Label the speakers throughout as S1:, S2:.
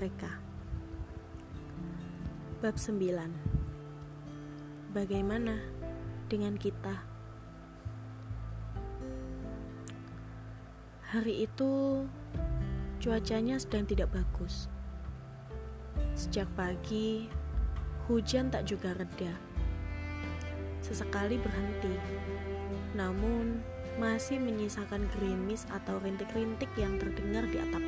S1: mereka. Bab 9 Bagaimana dengan kita? Hari itu cuacanya sedang tidak bagus. Sejak pagi, hujan tak juga reda. Sesekali berhenti, namun masih menyisakan gerimis atau rintik-rintik yang terdengar di atap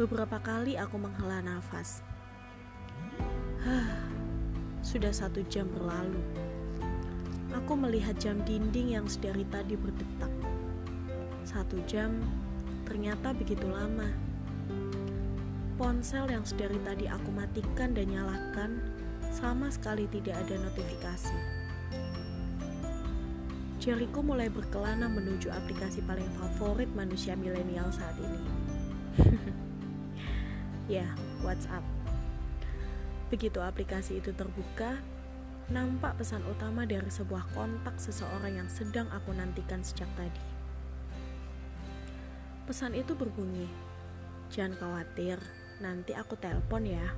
S1: Beberapa kali aku menghela nafas. Sudah satu jam berlalu. Aku melihat jam dinding yang sedari tadi berdetak. Satu jam ternyata begitu lama. Ponsel yang sedari tadi aku matikan dan nyalakan sama sekali tidak ada notifikasi. Jariku mulai berkelana menuju aplikasi paling favorit manusia milenial saat ini. Ya, WhatsApp. Begitu aplikasi itu terbuka, nampak pesan utama dari sebuah kontak seseorang yang sedang aku nantikan sejak tadi. Pesan itu berbunyi, "Jangan khawatir, nanti aku telepon ya."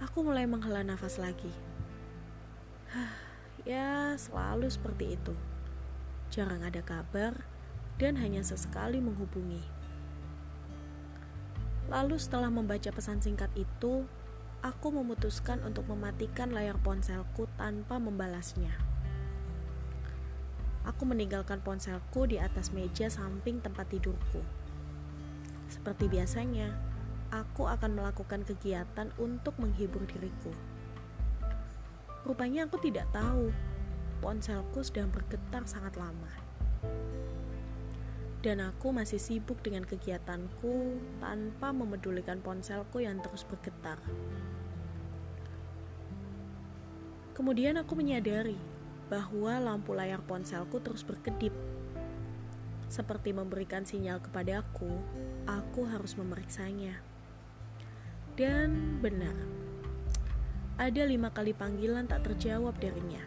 S1: Aku mulai menghela nafas lagi. Hah, ya selalu seperti itu. Jarang ada kabar dan hanya sesekali menghubungi. Lalu setelah membaca pesan singkat itu, aku memutuskan untuk mematikan layar ponselku tanpa membalasnya. Aku meninggalkan ponselku di atas meja samping tempat tidurku. Seperti biasanya, aku akan melakukan kegiatan untuk menghibur diriku. Rupanya aku tidak tahu ponselku sedang bergetar sangat lama dan aku masih sibuk dengan kegiatanku tanpa memedulikan ponselku yang terus bergetar. Kemudian aku menyadari bahwa lampu layar ponselku terus berkedip. Seperti memberikan sinyal kepadaku, aku harus memeriksanya. Dan benar, ada lima kali panggilan tak terjawab darinya.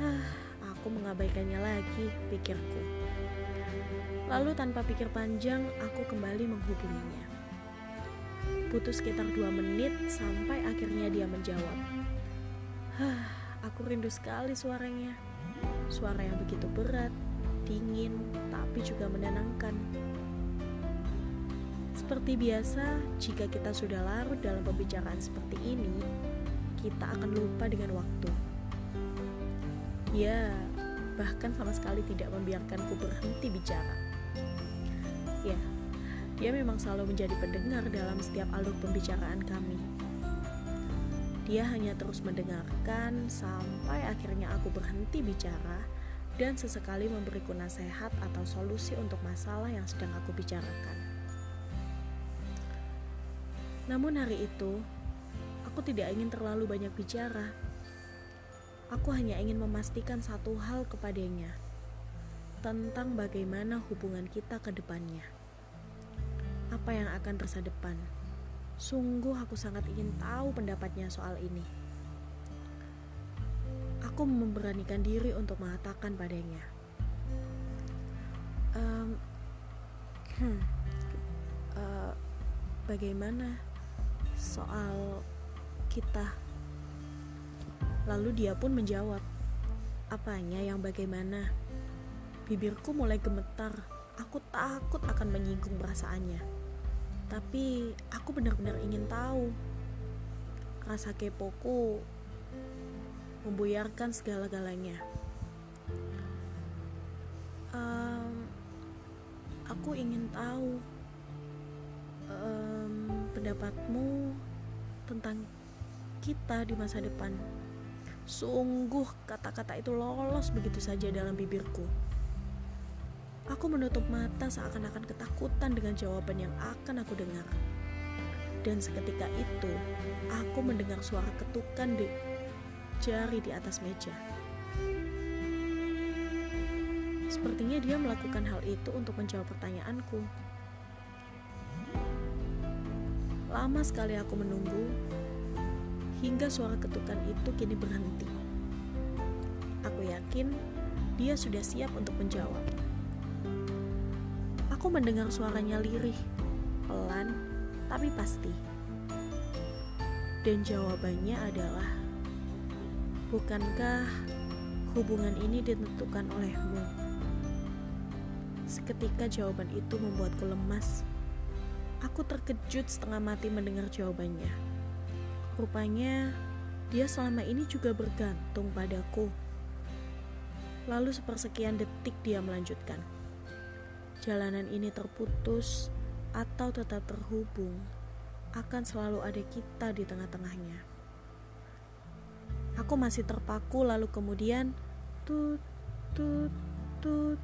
S1: Hah, aku mengabaikannya lagi, pikirku. Lalu tanpa pikir panjang, aku kembali menghubunginya. Butuh sekitar dua menit sampai akhirnya dia menjawab. Hah, aku rindu sekali suaranya. Suara yang begitu berat, dingin, tapi juga menenangkan. Seperti biasa, jika kita sudah larut dalam pembicaraan seperti ini, kita akan lupa dengan waktu. Ya, bahkan sama sekali tidak membiarkanku berhenti bicara. Ya, dia memang selalu menjadi pendengar dalam setiap alur pembicaraan kami. Dia hanya terus mendengarkan sampai akhirnya aku berhenti bicara dan sesekali memberiku nasihat atau solusi untuk masalah yang sedang aku bicarakan. Namun hari itu, aku tidak ingin terlalu banyak bicara. Aku hanya ingin memastikan satu hal kepadanya tentang bagaimana hubungan kita ke depannya. Apa yang akan terasa depan? Sungguh aku sangat ingin tahu pendapatnya soal ini. Aku memberanikan diri untuk mengatakan padanya. Um, hmm, uh, bagaimana soal kita? Lalu dia pun menjawab, apanya yang bagaimana? Bibirku mulai gemetar. Aku takut akan menyinggung perasaannya. Tapi aku benar-benar ingin tahu. Rasa kepoku membuyarkan segala-galanya. Um, aku ingin tahu um, pendapatmu tentang kita di masa depan. Sungguh kata-kata itu lolos begitu saja dalam bibirku. Aku menutup mata seakan-akan ketakutan dengan jawaban yang akan aku dengar. Dan seketika itu, aku mendengar suara ketukan di jari di atas meja. Sepertinya dia melakukan hal itu untuk menjawab pertanyaanku. Lama sekali aku menunggu hingga suara ketukan itu kini berhenti. Aku yakin dia sudah siap untuk menjawab. Aku mendengar suaranya lirih, pelan, tapi pasti. Dan jawabannya adalah, bukankah hubungan ini ditentukan olehmu? Seketika jawaban itu membuatku lemas. Aku terkejut setengah mati mendengar jawabannya. Rupanya dia selama ini juga bergantung padaku. Lalu sepersekian detik dia melanjutkan. Jalanan ini terputus atau tetap terhubung, akan selalu ada kita di tengah-tengahnya. Aku masih terpaku lalu kemudian tut tut tut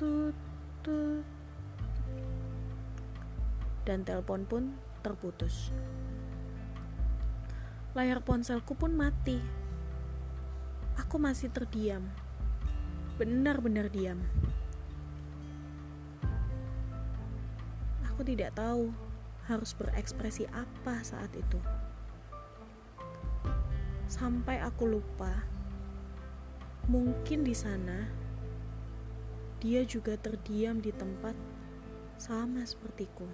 S1: tut tut dan telepon pun terputus. Layar ponselku pun mati. Aku masih terdiam. Benar-benar diam. Aku tidak tahu harus berekspresi apa saat itu. Sampai aku lupa. Mungkin di sana dia juga terdiam di tempat sama sepertiku.